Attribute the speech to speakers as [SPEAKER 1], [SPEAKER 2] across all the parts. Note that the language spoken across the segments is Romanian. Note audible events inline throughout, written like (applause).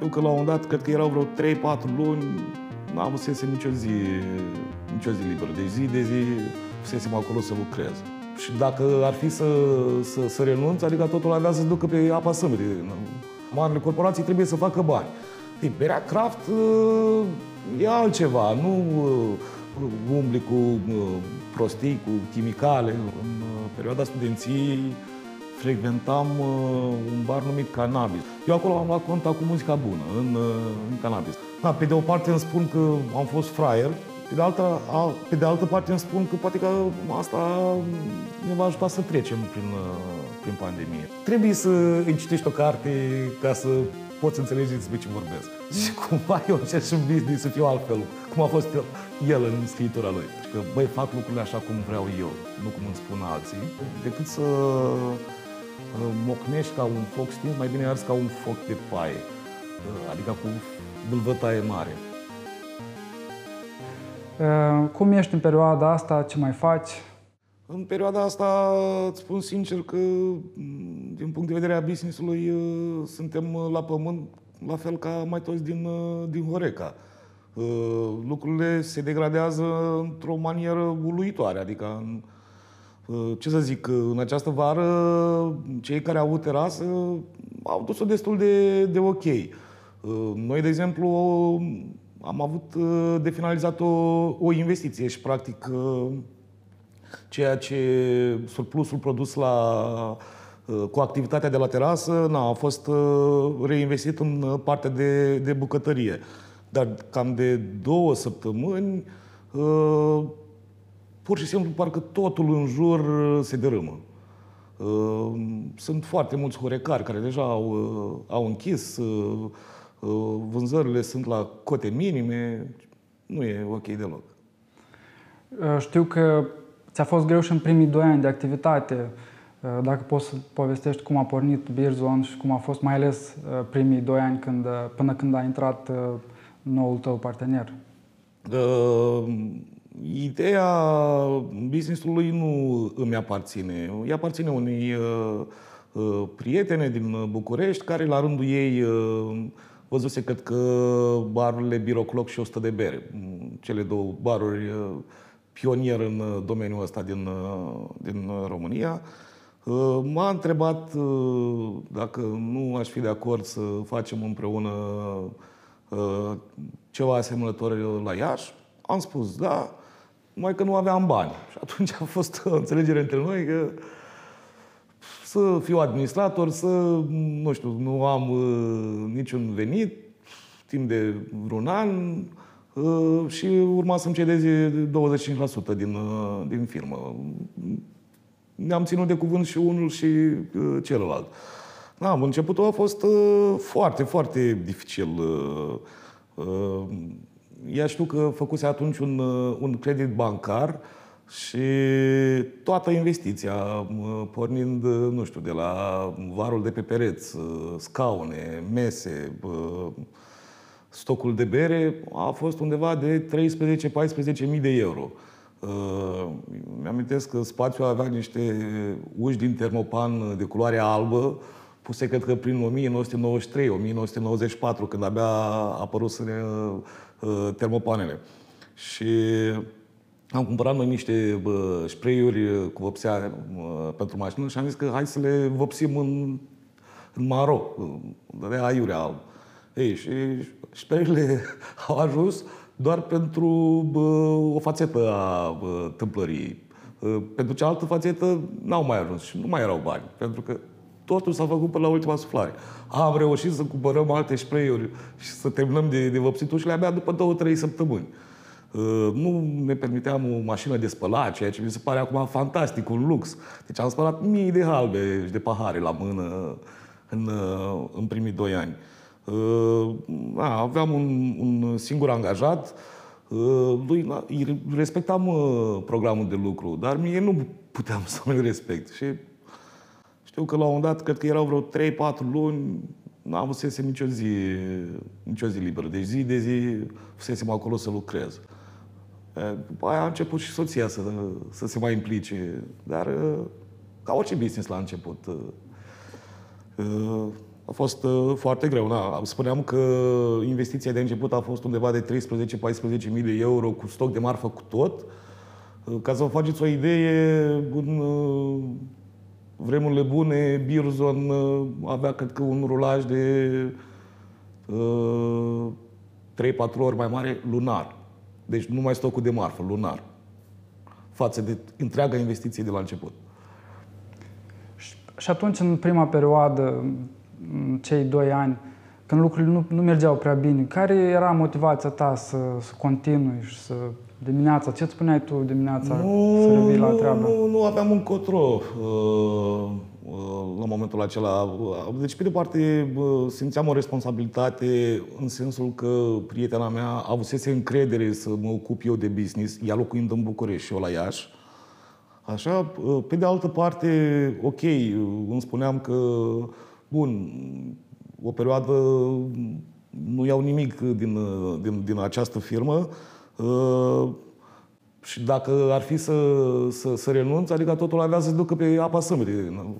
[SPEAKER 1] Știu că la un moment dat, cred că erau vreo 3-4 luni, nu avusesem nicio zi, nicio zi liberă. Deci zi de zi fusesem acolo să lucrez. Și dacă ar fi să, să, să renunț, adică totul avea să ducă pe apa sâmbrii. Marile corporații trebuie să facă bani. Ei, berea craft uh, e altceva, nu uh, umbli cu uh, prostii, cu chimicale. În perioada studenției frecventam un bar numit Cannabis. Eu acolo am luat contact cu muzica bună, în, în Cannabis. Da, pe de o parte îmi spun că am fost fraier, pe de, altă, a, pe de altă parte îmi spun că poate că asta ne va ajuta să trecem prin, prin pandemie. Trebuie să îi citești o carte ca să poți înțelege despre ce vorbesc. Și cumva eu încerc și în business să fiu altfel, cum a fost el, el în scriitura lui. Și că, băi, fac lucrurile așa cum vreau eu, nu cum îmi spun alții, decât să uh, mocnești ca un foc stins, mai bine arzi ca un foc de paie, uh, adică cu bâlvătaie mare.
[SPEAKER 2] Uh, cum ești în perioada asta? Ce mai faci?
[SPEAKER 1] În perioada asta îți spun sincer că, din punct de vedere a business-ului, uh, suntem la pământ, la fel ca mai toți din, uh, din Horeca. Lucrurile se degradează într-o manieră uluitoare, adică, ce să zic, în această vară, cei care au avut terasă au dus-o destul de, de ok. Noi, de exemplu, am avut uh, de finalizat o, o investiție și, practic, uh, ceea ce surplusul produs la, uh, cu activitatea de la terasă na, a fost reinvestit în partea de, de bucătărie. Dar cam de două săptămâni, pur și simplu, parcă totul în jur se dărâmă. Sunt foarte mulți horecari care deja au, au închis, Uh, vânzările sunt la cote minime, nu e ok deloc.
[SPEAKER 2] Uh, știu că ți-a fost greu și în primii doi ani de activitate. Uh, dacă poți să povestești cum a pornit Beerzone și cum a fost mai ales primii doi ani când, până când a intrat noul tău partener.
[SPEAKER 1] Uh, ideea business-ului nu îmi aparține. Îi aparține unei uh, prietene din București care la rândul ei uh, văzuse, cred că, barurile Birocloc și 100 de bere. Cele două baruri uh, pionier în uh, domeniul ăsta din, uh, din România. M-a întrebat dacă nu aș fi de acord să facem împreună ceva asemănător la Iași. Am spus da, mai că nu aveam bani. Și atunci a fost o înțelegere între noi că să fiu administrator, să, nu știu, nu am uh, niciun venit timp de vreun an uh, și urma să-mi cedeze 25% din, uh, din firmă. Ne-am ținut de cuvânt și unul și uh, celălalt. Da, începutul a fost uh, foarte, foarte dificil. Uh, uh, ea știu că făcuse atunci un, uh, un credit bancar uh, și toată investiția, pornind, nu știu, de la varul de pe pereți, scaune, mese, stocul de bere, a fost undeva de 13-14 mii de euro. Mi-am că spațiul avea niște uși din termopan de culoare albă, puse cred că prin 1993-1994, când abia apărut termopanele. Și am cumpărat noi niște bă, spray-uri cu vopsea bă, pentru mașină și am zis că hai să le vopsim în, în maro, de aiurea alb. Ei, și spray-urile (laughs) au ajuns doar pentru bă, o fațetă a bă, tâmplăriei. Pentru cealaltă fațetă n-au mai ajuns și nu mai erau bani, pentru că totul s-a făcut până la ultima suflare. Am reușit să cumpărăm alte spray-uri și să terminăm de, de vopsit și le-abia după două, trei săptămâni. Uh, nu ne permiteam o mașină de spălat, ceea ce mi se pare acum fantastic, un lux. Deci am spălat mii de halbe și de pahare la mână în, uh, în primii doi ani. Uh, aveam un, un singur angajat, lui respectam programul de lucru, dar mie nu puteam să mă respect. Și știu că la un moment dat, cred că erau vreo 3-4 luni, nu am avut nicio zi, nicio zi liberă. Deci zi de zi fusesem acolo să lucrez. După aia a început și soția să, să se mai implice, dar ca orice business la început. A fost uh, foarte greu. Na. Spuneam că investiția de început a fost undeva de 13-14 mii de euro cu stoc de marfă cu tot. Uh, ca să vă faceți o idee, în uh, vremurile bune, Birzon uh, avea, cred că, un rulaj de uh, 3-4 ori mai mare lunar. Deci nu mai stocul de marfă, lunar. Față de întreaga investiție de la început.
[SPEAKER 2] Și, și atunci, în prima perioadă, în cei doi ani, când lucrurile nu, nu mergeau prea bine, care era motivația ta să, să continui și să dimineața, ce spuneai tu dimineața
[SPEAKER 1] Nu,
[SPEAKER 2] să revii la
[SPEAKER 1] nu,
[SPEAKER 2] treabă?
[SPEAKER 1] nu, nu aveam un cotro uh, uh, la momentul acela. Deci, pe de parte, uh, simțeam o responsabilitate în sensul că prietena mea avusese încredere să mă ocup eu de business, ea locuind în București și eu la Iași. Așa, uh, pe de altă parte, ok, uh, îmi spuneam că, bun, o perioadă nu iau nimic din, uh, din, din această firmă, uh, și dacă ar fi să, să, să renunț, adică totul avea să se ducă pe apa sâmbetei.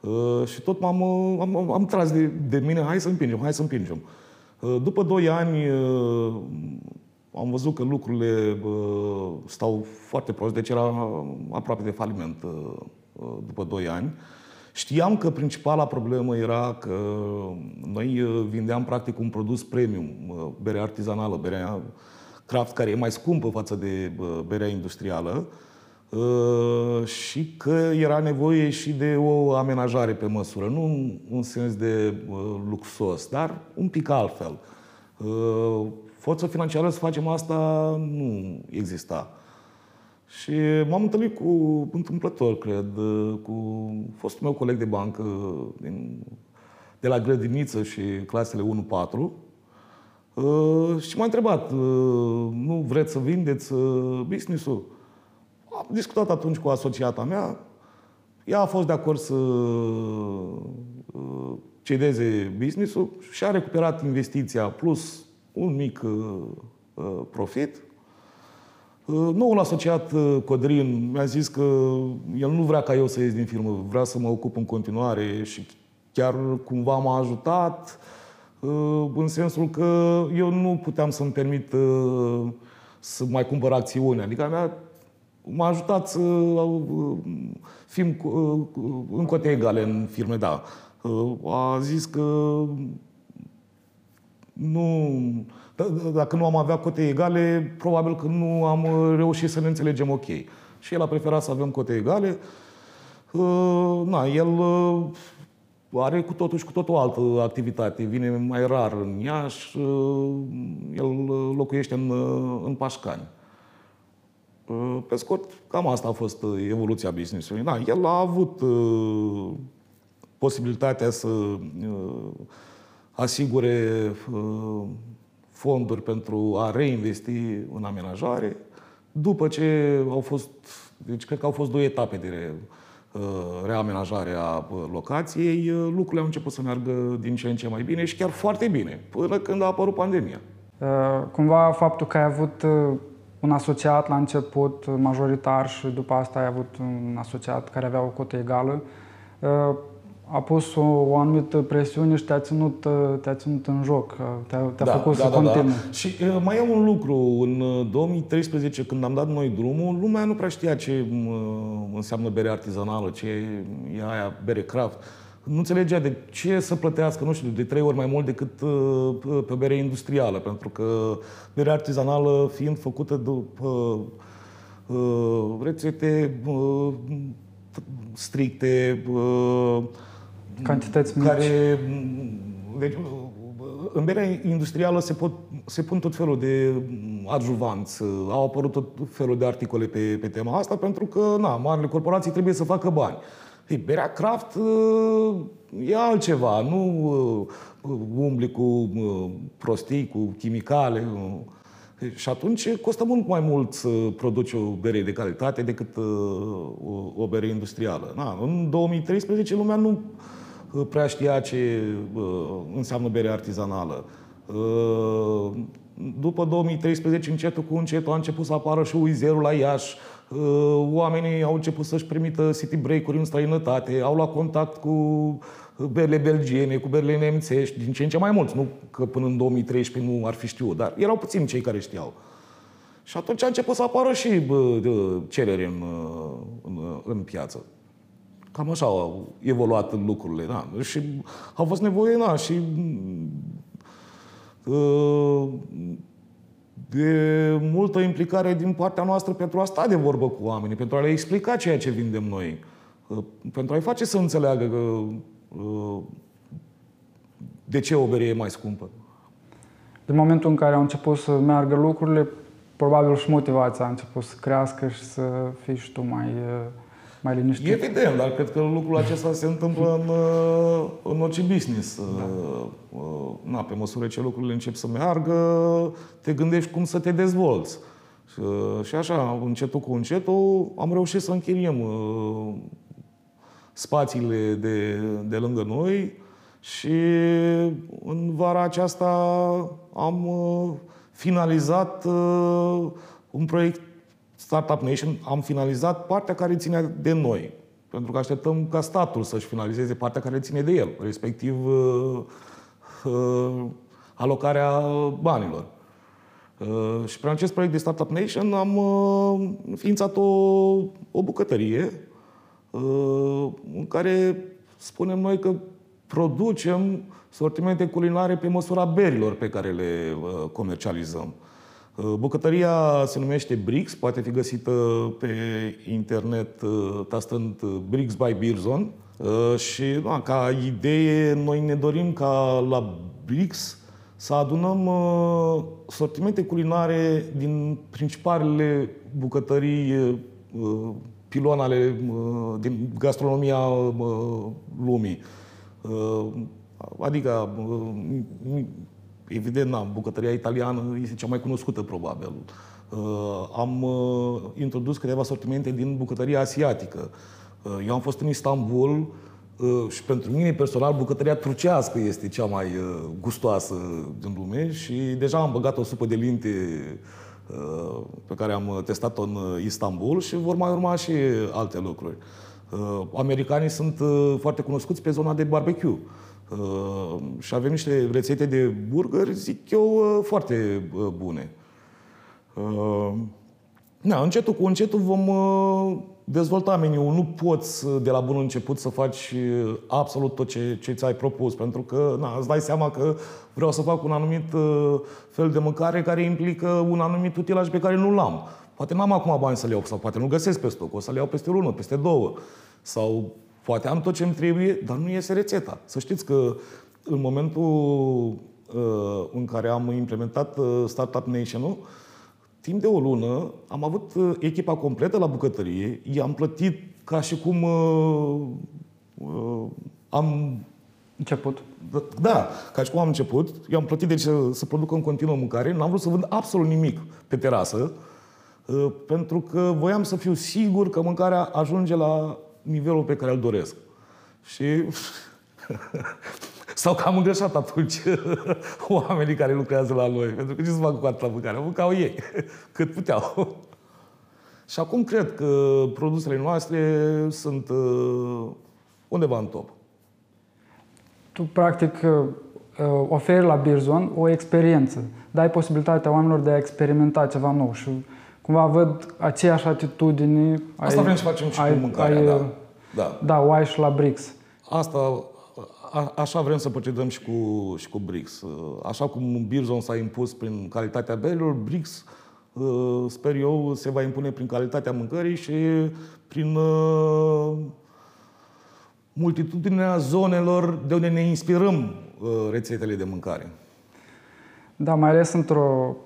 [SPEAKER 1] Uh, și tot m-am, uh, am, am, am tras de, de mine, hai să împingem, hai să împingem. Uh, după doi ani uh, am văzut că lucrurile uh, stau foarte prost, deci era aproape de faliment uh, uh, după doi ani. Știam că principala problemă era că noi uh, vindeam practic un produs premium, uh, bere artizanală, berea craft care e mai scumpă față de uh, berea industrială uh, și că era nevoie și de o amenajare pe măsură, nu în sens de uh, luxos, dar un pic altfel. Uh, Forță financiară să facem asta nu exista. Și m-am întâlnit cu, întâmplător, cred, cu fostul meu coleg de bancă din, de la grădiniță și clasele 1-4 uh, și m-a întrebat, uh, nu vreți să vindeți uh, business-ul? Am discutat atunci cu asociata mea, ea a fost de acord să uh, cedeze business-ul și a recuperat investiția plus un mic uh, profit. Uh, Noul asociat uh, Codrin mi-a zis că el nu vrea ca eu să ies din firmă, vrea să mă ocup în continuare și chiar cumva m-a ajutat uh, în sensul că eu nu puteam să-mi permit uh, să mai cumpăr acțiuni. Adică mea m-a ajutat să uh, fim cu- uh, în cote egale în firme, da. Uh, A zis că nu, d- dacă nu am avea cote egale, probabil că nu am uh, reușit să ne înțelegem ok. Și el a preferat să avem cote egale. Uh, Na, el uh, are cu totul și cu totul o altă activitate. Vine mai rar în Iași, uh, el uh, locuiește în, uh, în Pașcani. Uh, Pe scurt, cam asta a fost uh, evoluția business-ului. Da, el a avut uh, posibilitatea să uh, asigure uh, fonduri pentru a reinvesti în amenajare. După ce au fost, deci cred că au fost două etape de re, uh, reamenajare a uh, locației, uh, lucrurile au început să meargă din ce în ce mai bine și chiar foarte bine, până când a apărut pandemia.
[SPEAKER 2] Uh, Cumva faptul că ai avut uh, un asociat la început uh, majoritar și după asta ai avut un asociat care avea o cotă egală, uh, a pus o, o anumită presiune și te-a ținut, uh, te-a ținut în joc, uh, te-a, te-a făcut să continui.
[SPEAKER 1] Și uh, mai e un lucru. În uh, 2013, când am dat noi drumul, lumea nu prea știa ce uh, înseamnă bere artizanală, ce e aia bere craft. Nu înțelegea de ce să plătească, nu știu, de trei ori mai mult decât uh, pe bere industrială. Pentru că berea artizanală fiind făcută după uh, rețete uh, stricte, uh,
[SPEAKER 2] Cantități mici.
[SPEAKER 1] care deci, în berea industrială se, pot, se pun tot felul de adjuvanți, au apărut tot felul de articole pe, pe tema asta, pentru că na, marile corporații trebuie să facă bani. Ei, berea craft uh, e altceva, nu uh, umbli cu uh, prostii, cu chimicale. uh. Și atunci costă mult mai mult să produci o bere de calitate decât uh, o, o bere industrială. Na, în 2013 lumea nu uh, prea știa ce uh, înseamnă bere artizanală. Uh, După 2013, încetul cu încetul, a început să apară și Uizerul la Iași. Uh, Oamenii au început să-și permită city break-uri în străinătate, au luat contact cu berile belgiene, cu berile nemțești, din ce în ce mai mulți. Nu că până în 2013 nu ar fi știut, dar erau puțini cei care știau. Și atunci a început să apară și bă, cerere în, în, în piață. Cam așa au evoluat lucrurile. Da. Și a fost nevoie, da, și uh, de multă implicare din partea noastră pentru a sta de vorbă cu oamenii, pentru a le explica ceea ce vindem noi, uh, pentru a-i face să înțeleagă că, uh, de ce o bere e mai scumpă.
[SPEAKER 2] Din momentul în care au început să meargă lucrurile, probabil și motivația a început să crească și să fii și tu mai, mai liniștit.
[SPEAKER 1] Evident, dar cred că lucrul acesta se întâmplă în, în orice business. Da. Na, pe măsură ce lucrurile încep să meargă, te gândești cum să te dezvolți. Și, și așa, încetul cu încetul, am reușit să închiriem spațiile de, de lângă noi și în vara aceasta am finalizat uh, un proiect Startup Nation, am finalizat partea care ține de noi. Pentru că așteptăm ca statul să-și finalizeze partea care ține de el, respectiv uh, uh, alocarea banilor. Uh, și prin acest proiect de Startup Nation am uh, ființat o, o bucătărie uh, în care spunem noi că producem sortimente culinare pe măsura berilor pe care le uh, comercializăm. Uh, bucătăria se numește Brix, poate fi găsită pe internet uh, tastând Brix by Beerzone. Și da, ca idee, noi ne dorim ca la Brix să adunăm sortimente culinare din principalele bucătării piloanele din gastronomia lumii. Adică, evident, na, bucătăria italiană este cea mai cunoscută, probabil. Uh, am uh, introdus câteva sortimente din bucătăria asiatică. Uh, eu am fost în Istanbul și pentru mine personal bucătăria turcească este cea mai gustoasă din lume și deja am băgat o supă de linte pe care am testat-o în Istanbul și vor mai urma și alte lucruri. Americanii sunt foarte cunoscuți pe zona de barbecue. Uh, și avem niște rețete de burgeri, zic eu, uh, foarte uh, bune. Uh, na, încetul cu încetul vom uh, dezvolta meniul. Nu poți uh, de la bun început să faci uh, absolut tot ce, ce ți-ai propus, pentru că na, îți dai seama că vreau să fac un anumit uh, fel de mâncare care implică un anumit utilaj pe care nu-l am. Poate n-am acum bani să le iau, sau poate nu găsesc pe stoc, o să le iau peste o lună, peste două. Sau Poate am tot ce îmi trebuie, dar nu iese rețeta. Să știți că în momentul uh, în care am implementat uh, Startup Nation-ul, timp de o lună am avut uh, echipa completă la bucătărie, i-am plătit ca și cum uh, uh, am
[SPEAKER 2] Început.
[SPEAKER 1] Da, ca și cum am început. I-am plătit deci să, să producă în continuă mâncare. N-am vrut să vând absolut nimic pe terasă, uh, pentru că voiam să fiu sigur că mâncarea ajunge la nivelul pe care îl doresc. Și (laughs) sau că am îngreșat atunci (laughs) oamenii care lucrează la noi. Pentru că ce să fac cu atâta mâncare? Mâncau ei, (laughs) cât puteau. Și acum cred că produsele noastre sunt uh, undeva în top.
[SPEAKER 2] Tu, practic, uh, oferi la Birzon o experiență. Dai posibilitatea oamenilor de a experimenta ceva nou și cumva văd aceeași atitudine.
[SPEAKER 1] Asta ai, vrem să facem și ai, cu mâncarea, ai, da.
[SPEAKER 2] Da, da o ai și la BRICS.
[SPEAKER 1] Asta, a, așa vrem să procedăm și cu, și cu BRICS. Așa cum Birzon s-a impus prin calitatea berilor, BRICS, uh, sper eu, se va impune prin calitatea mâncării și prin uh, multitudinea zonelor de unde ne inspirăm uh, rețetele de mâncare.
[SPEAKER 2] Da, mai ales într-o,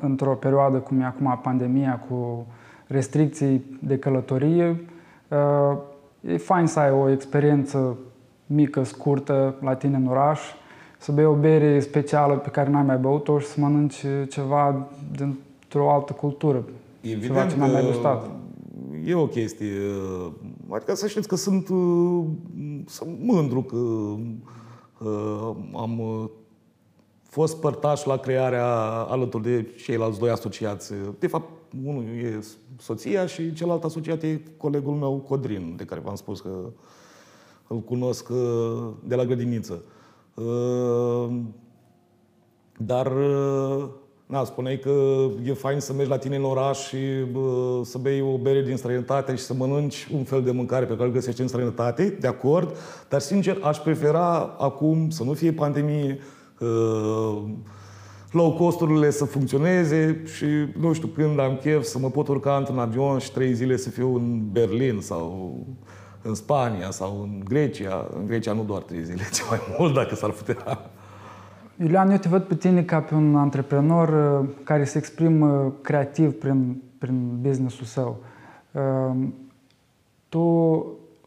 [SPEAKER 2] într-o perioadă cum e acum pandemia, cu restricții de călătorie, E fain să ai o experiență mică, scurtă, la tine în oraș, să bei o bere specială pe care n-ai mai băut-o și să mănânci ceva dintr-o altă cultură.
[SPEAKER 1] Evident ceva ce n-ai mai gustat. E o chestie. Adică să știți că sunt, sunt mândru că am fost părtaș la crearea alături de ceilalți doi asociați. De fapt, unul e soția și celălalt asociat e colegul meu Codrin, de care v-am spus că îl cunosc uh, de la grădiniță. Uh, dar, uh, na, spuneai că e fain să mergi la tine în oraș și bă, să bei o bere din străinătate și să mănânci un fel de mâncare pe care îl găsești în străinătate, de acord, dar sincer aș prefera acum să nu fie pandemie, low costurile să funcționeze și nu știu când am chef să mă pot urca într-un avion și trei zile să fiu în Berlin sau în Spania sau în Grecia. În Grecia nu doar trei zile, (laughs) ce mai mult dacă s-ar putea.
[SPEAKER 2] Iulian, eu te văd pe tine ca pe un antreprenor uh, care se exprimă creativ prin, prin business-ul său. Uh, tu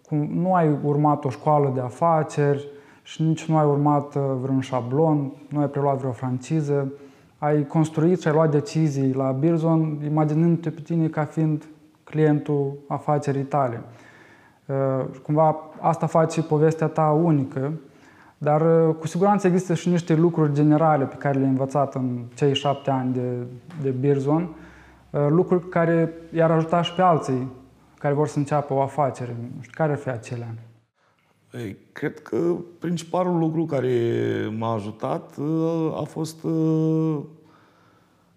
[SPEAKER 2] nu ai urmat o școală de afaceri și nici nu ai urmat uh, vreun șablon, nu ai preluat vreo franciză, ai construit și ai luat decizii la Birzon, imaginându-te pe tine ca fiind clientul afacerii tale. Cumva asta face povestea ta unică dar uh, cu siguranță există și niște lucruri generale pe care le-ai învățat în cei șapte ani de, de Beerzone, uh, lucruri care i-ar ajuta și pe alții care vor să înceapă o afacere. Nu știu, care ar fi acelea?
[SPEAKER 1] Ei, cred că principalul lucru care m-a ajutat uh, a fost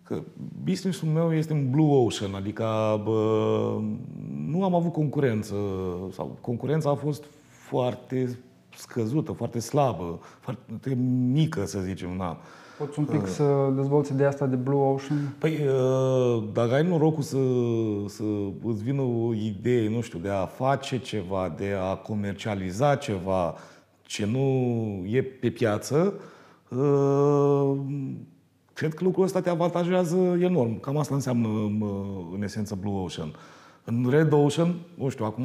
[SPEAKER 1] că businessul meu este în blue ocean, adică bă, nu am avut concurență sau concurența a fost foarte scăzută, foarte slabă, foarte mică, să zicem. Na.
[SPEAKER 2] Poți un pic uh. să dezvolți ideea asta de Blue Ocean?
[SPEAKER 1] Păi, uh, dacă ai norocul să, să îți vină o idee, nu știu, de a face ceva, de a comercializa ceva ce nu e pe piață, uh, cred că lucrul ăsta te avantajează enorm. Cam asta înseamnă, în esență, Blue Ocean. În Red Ocean, nu știu, acum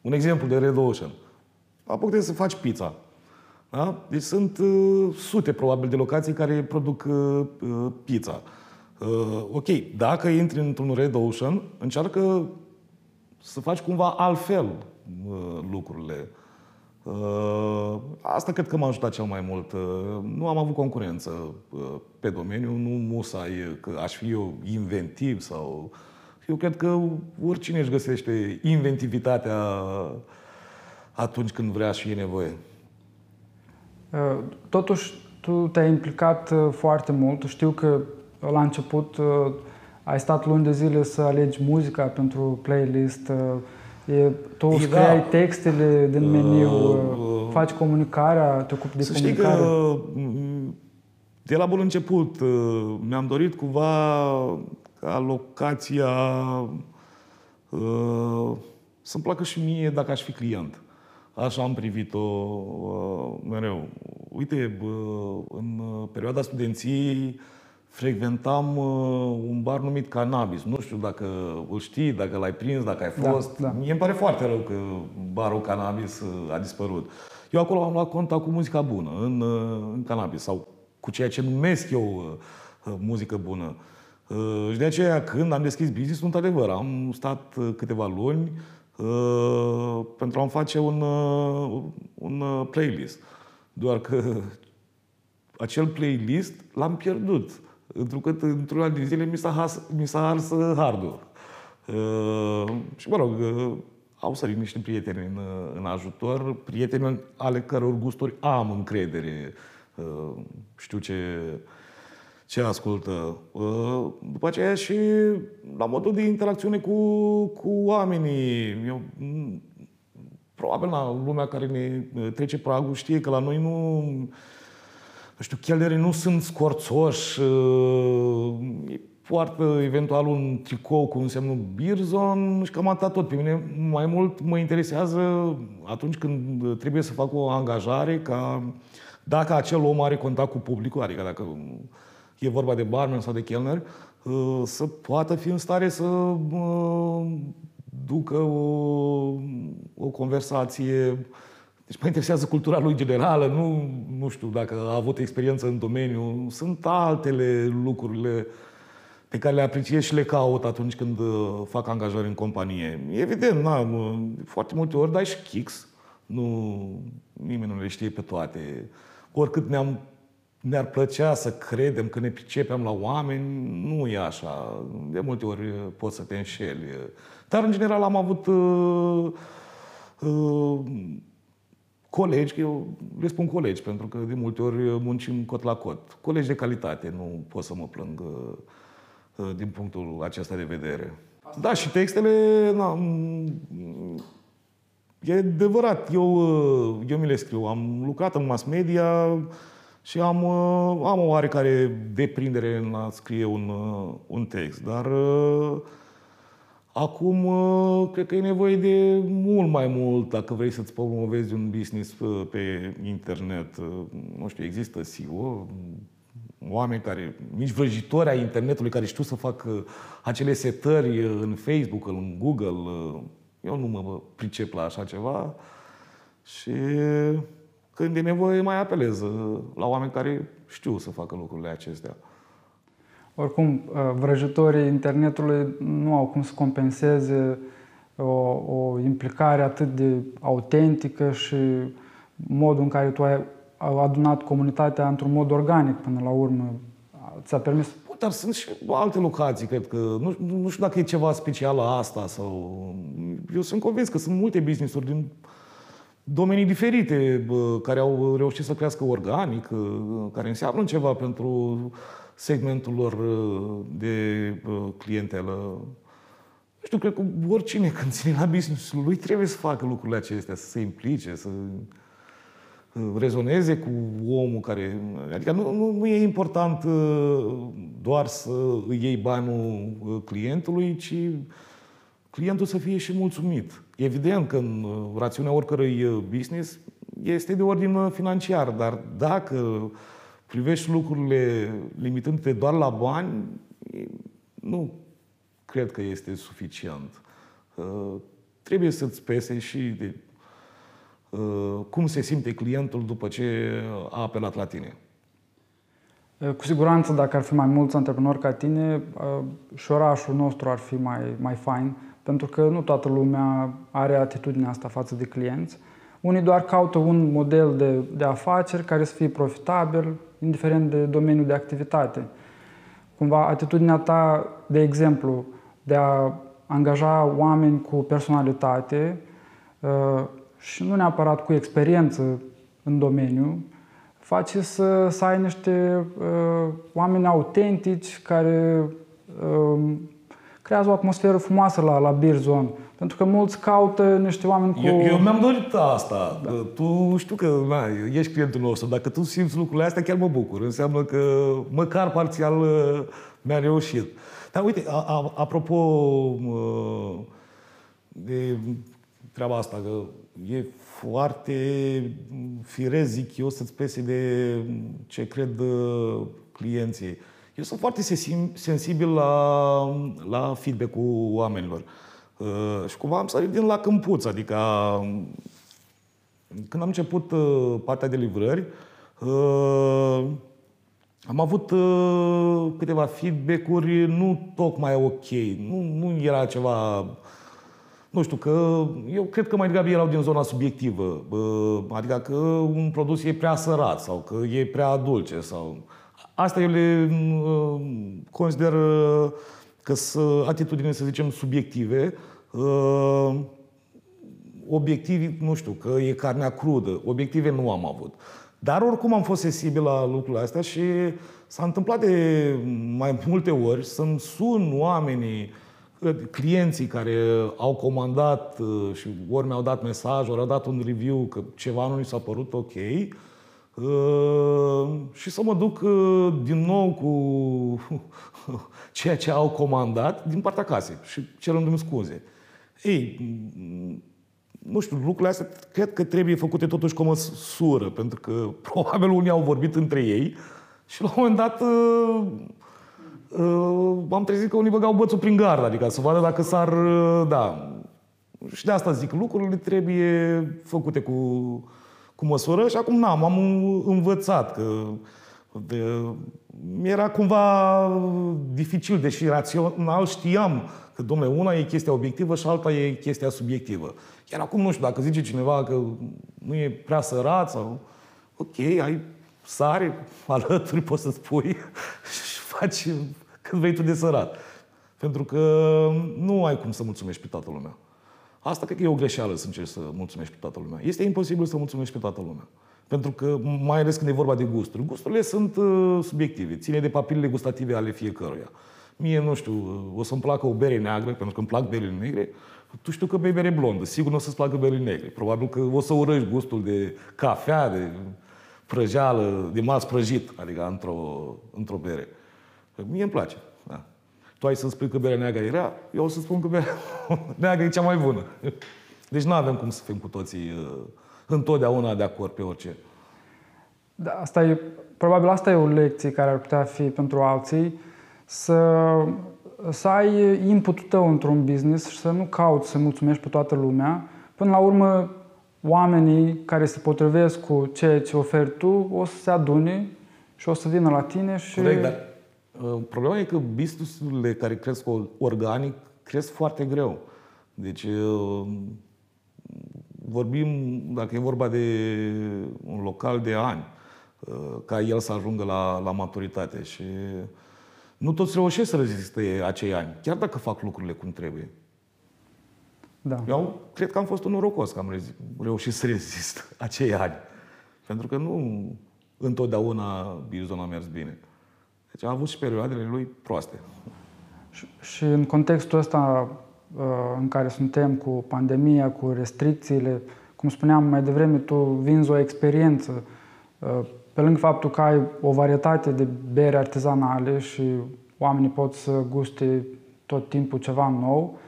[SPEAKER 1] un exemplu de Red Ocean apucă să faci pizza. Da? Deci sunt uh, sute, probabil, de locații care produc uh, uh, pizza. Uh, ok, dacă intri într-un Red Ocean, încearcă să faci cumva altfel uh, lucrurile. Uh, asta cred că m-a ajutat cel mai mult. Uh, nu am avut concurență uh, pe domeniu, nu musai că aș fi eu inventiv sau... Eu cred că oricine își găsește inventivitatea uh, atunci când vrea și e nevoie.
[SPEAKER 2] Uh, totuși, tu te-ai implicat uh, foarte mult. Știu că la început uh, ai stat luni de zile să alegi muzica pentru playlist. E, tu e, scriai da. textele din meniu, uh, faci comunicarea, te ocupi de
[SPEAKER 1] să
[SPEAKER 2] comunicare.
[SPEAKER 1] Știi că mm, de la bun început mi-am dorit cumva ca locația să-mi placă și mie dacă aș fi client. Așa am privit-o uh, mereu. Uite, uh, în perioada studenției frecventam uh, un bar numit Cannabis. Nu știu dacă îl știi, dacă l-ai prins, dacă ai da, fost. Da, da. Mie îmi pare foarte rău că barul Cannabis uh, a dispărut. Eu acolo am luat contact cu muzica bună, în, uh, în Cannabis, sau cu ceea ce numesc eu uh, muzică bună. Uh, și de aceea, când am deschis business, într-adevăr, am stat câteva luni, Uh, pentru a-mi face un, uh, un uh, playlist. Doar că (laughs) acel playlist l-am pierdut. Pentru că într-una din zile mi s-a, has, mi s-a ars hardul. Uh, și mă rog, uh, au sărit niște prieteni în, în ajutor, prieteni ale căror gusturi am încredere. Uh, știu ce, ce ascultă. Uh, după aceea și la modul de interacțiune cu, cu oamenii. Eu, mm, probabil la lumea care ne trece pragul știe că la noi nu, nu știu, chelnerii nu sunt scorțoși, uh, poartă eventual un tricou cu un semnul Birzon și cam atât tot. Pe mine mai mult mă interesează atunci când trebuie să fac o angajare ca dacă acel om are contact cu publicul, adică dacă e vorba de barman sau de chelner, uh, să poată fi în stare să uh, ducă o, o conversație. Deci mă interesează cultura lui generală, nu, nu știu dacă a avut experiență în domeniu. Sunt altele lucrurile pe care le apreciez și le caut atunci când uh, fac angajări în companie. Evident, na, foarte multe ori dai și kicks. Nu, nimeni nu le știe pe toate. Oricât ne-am ne-ar plăcea să credem că ne pricepem la oameni, nu e așa. De multe ori poți să te înșeli. Dar, în general, am avut uh, uh, colegi, că eu le spun colegi, pentru că de multe ori muncim cot la cot. Colegi de calitate, nu pot să mă plâng uh, uh, din punctul acesta de vedere. Da, și textele, na, e adevărat, eu, uh, eu mi le scriu. Am lucrat în mass media și am, am o oarecare deprindere în a scrie un, un text, dar Acum, uh, cred că e nevoie de mult mai mult dacă vrei să-ți promovezi un business uh, pe internet. Uh, nu știu, există SEO, oameni care, mici vrăjitori ai internetului care știu să facă acele setări în Facebook, în Google. Eu nu mă pricep la așa ceva și când e nevoie mai apelez la oameni care știu să facă lucrurile acestea.
[SPEAKER 2] Oricum, uh, vrăjitorii internetului nu au cum să compenseze o, o implicare atât de autentică și modul în care tu ai adunat comunitatea într-un mod organic până la urmă. Ți-a permis?
[SPEAKER 1] Dar sunt și alte locații, cred că. Nu, nu știu dacă e ceva special la asta sau... Eu sunt convins că sunt multe business-uri din domenii diferite care au reușit să crească organic, care înseamnă ceva pentru segmentul lor uh, de uh, clientelă. Nu știu, cred că oricine (laughs) când ține la business lui trebuie să facă lucrurile acestea, să se implice, să uh, rezoneze cu omul care... Adică nu, nu, nu e important doar să îi iei banul clientului, ci clientul să fie și mulțumit. Evident că în rațiunea oricărui business este de ordin financiar, dar dacă privești lucrurile limitându-te doar la bani, nu cred că este suficient. Uh, trebuie să-ți pese și de uh, cum se simte clientul după ce a apelat la tine.
[SPEAKER 2] Uh, cu siguranță, dacă ar fi mai mulți antreprenori ca tine, și șorașul nostru ar fi mai, mai fain, pentru că nu toată lumea are atitudinea asta față de clienți. Unii doar caută un model de, de afaceri care să fie profitabil, indiferent de domeniul de activitate. Cumva atitudinea ta, de exemplu, de a angaja oameni cu personalitate uh, și nu neapărat cu experiență în domeniu, face să, să ai niște uh, oameni autentici care uh, creează o atmosferă frumoasă la, la Beer Zone. Pentru că mulți caută niște oameni cu...
[SPEAKER 1] Eu, eu mi-am dorit asta. Da. Tu știu că na, ești clientul nostru. Dacă tu simți lucrurile astea, chiar mă bucur. Înseamnă că măcar parțial uh, mi-a reușit. Dar uite, a, a, apropo uh, de treaba asta, că e foarte firez, zic eu, să-ți pese de ce cred uh, clienții. Eu sunt foarte sensibil la, la feedback-ul oamenilor. Uh, și cumva am sărit din la câmpuț, adică când am început uh, partea de livrări, uh, am avut uh, câteva feedback-uri nu tocmai ok. Nu, nu era ceva... Nu știu, că eu cred că mai degrabă erau din zona subiectivă. Uh, adică că un produs e prea sărat sau că e prea dulce sau... Asta eu le uh, consider uh, că sunt atitudine, să zicem, subiective, uh, obiectivi, nu știu, că e carnea crudă, obiective nu am avut. Dar oricum am fost sensibil la lucrurile astea și s-a întâmplat de mai multe ori. Să-mi sun oamenii, clienții care au comandat și ori mi-au dat mesaj, ori au dat un review că ceva nu mi s-a părut ok, Uh, și să mă duc uh, din nou cu (laughs) ceea ce au comandat din partea casei și cerându-mi scuze. Ei, nu știu, lucrurile astea cred că trebuie făcute totuși cu o măsură, pentru că (laughs) probabil unii au vorbit între ei și la un moment dat uh, uh, am trezit că unii băgau bățul prin gard, adică să vadă dacă s-ar... Uh, da. Și de asta zic, lucrurile trebuie făcute cu, cu măsură și acum n-am, am învățat că de, mi-era cumva dificil, deși rațional știam că, domnule, una e chestia obiectivă și alta e chestia subiectivă. Iar acum, nu știu, dacă zice cineva că nu e prea sărat sau... Ok, ai sare (laughs) alături, poți să spui (laughs) și faci cât vrei tu de sărat. Pentru că nu ai cum să mulțumești pe toată lumea. Asta cred că e o greșeală să încerci să mulțumești pe toată lumea. Este imposibil să mulțumești pe toată lumea. Pentru că, mai ales când e vorba de gusturi, gusturile sunt uh, subiective, ține de papilele gustative ale fiecăruia. Mie, nu știu, uh, o să-mi placă o bere neagră, pentru că îmi plac berile negre, tu știu că bei bere blondă, sigur nu o să-ți placă berile negre. Probabil că o să urăști gustul de cafea, de prăjeală, de mas prăjit, adică într-o, într-o bere. Mie îmi place. Da. Tu ai să spui că berea neagră e rea, eu o să spun că berea (laughs) neagră e cea mai bună. Deci nu avem cum să fim cu toții uh, întotdeauna de acord pe orice.
[SPEAKER 2] Da, asta e, probabil asta e o lecție care ar putea fi pentru alții, să, să ai inputul tău într-un business și să nu cauți să mulțumești pe toată lumea. Până la urmă, oamenii care se potrivesc cu ceea ce oferi tu o să se adune și o să vină la tine și...
[SPEAKER 1] Corect, dar uh, problema e că businessurile care cresc organic cresc foarte greu. Deci uh, vorbim, dacă e vorba de un local de ani, uh, ca el să ajungă la, la maturitate și nu toți reușesc să reziste acei ani, chiar dacă fac lucrurile cum trebuie.
[SPEAKER 2] Da.
[SPEAKER 1] Eu cred că am fost un norocos că am reușit să rezist (laughs) acei ani. Pentru că nu întotdeauna Bizon a mers bine. Deci am avut și perioadele lui proaste.
[SPEAKER 2] Și, și în contextul ăsta uh, în care suntem cu pandemia, cu restricțiile, cum spuneam mai devreme, tu vinzi o experiență. Uh, pe lângă faptul că ai o varietate de bere artizanale și oamenii pot să guste tot timpul ceva nou,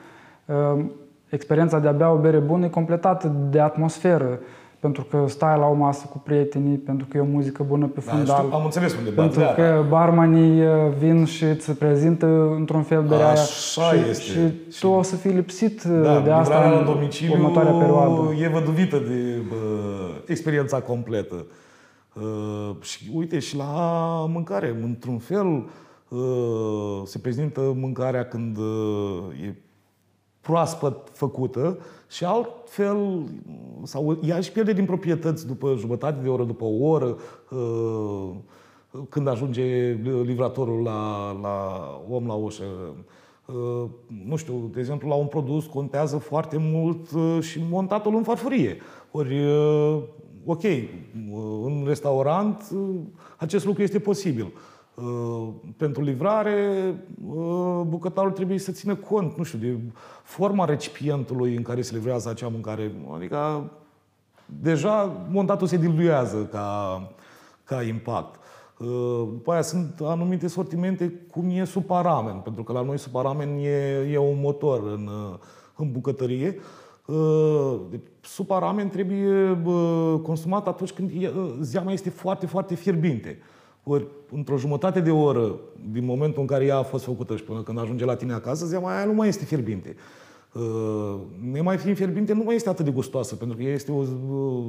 [SPEAKER 2] uh, experiența de a bea o bere bună e completată de atmosferă. Pentru că stai la o masă cu prietenii, pentru că e o muzică bună pe fundal. Da,
[SPEAKER 1] știu, am înțeles unde
[SPEAKER 2] Pentru că da. barmanii uh, vin și îți prezintă într-un fel berea aia.
[SPEAKER 1] Așa
[SPEAKER 2] și,
[SPEAKER 1] este.
[SPEAKER 2] Și, și tu o să fii lipsit uh, da, de asta în domiciliu următoarea perioadă.
[SPEAKER 1] e văduvită de bă, experiența completă. Uh, și uite, și la mâncare, într-un fel, uh, se prezintă mâncarea când uh, e proaspăt făcută și altfel, sau ea își pierde din proprietăți după jumătate de oră, după o oră, uh, când ajunge livratorul la, la om la ușă. Uh, nu știu, de exemplu, la un produs contează foarte mult uh, și montatul în farfurie. Ori, ok, în restaurant acest lucru este posibil. Uh, pentru livrare, uh, bucătarul trebuie să țină cont, nu știu, de forma recipientului în care se livrează acea mâncare. Adică, deja montatul se diluează ca, ca impact. Uh, după aia sunt anumite sortimente cum e suparamen, pentru că la noi suparamen e, e un motor în, în bucătărie. Deci, suparamen trebuie consumat atunci când zeama este foarte, foarte fierbinte. Ori, într-o jumătate de oră, din momentul în care ea a fost făcută și până când ajunge la tine acasă, zeama aia nu mai este fierbinte. Uh, nemai fiind fierbinte, nu mai este atât de gustoasă, pentru că este o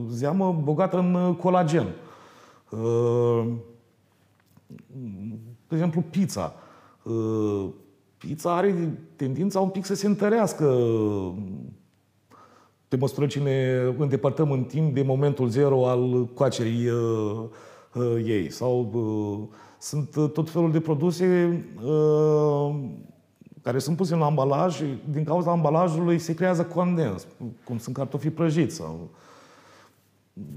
[SPEAKER 1] zeamă bogată în uh, colagen. Uh, de exemplu, pizza. Pizza are tendința un pic să se întărească pe măsură ce ne îndepărtăm în timp de momentul zero al coacerii uh, ei. Sau uh, sunt uh, tot felul de produse uh, care sunt puse în ambalaj și din cauza ambalajului se creează condens, cum sunt cartofii prăjiți sau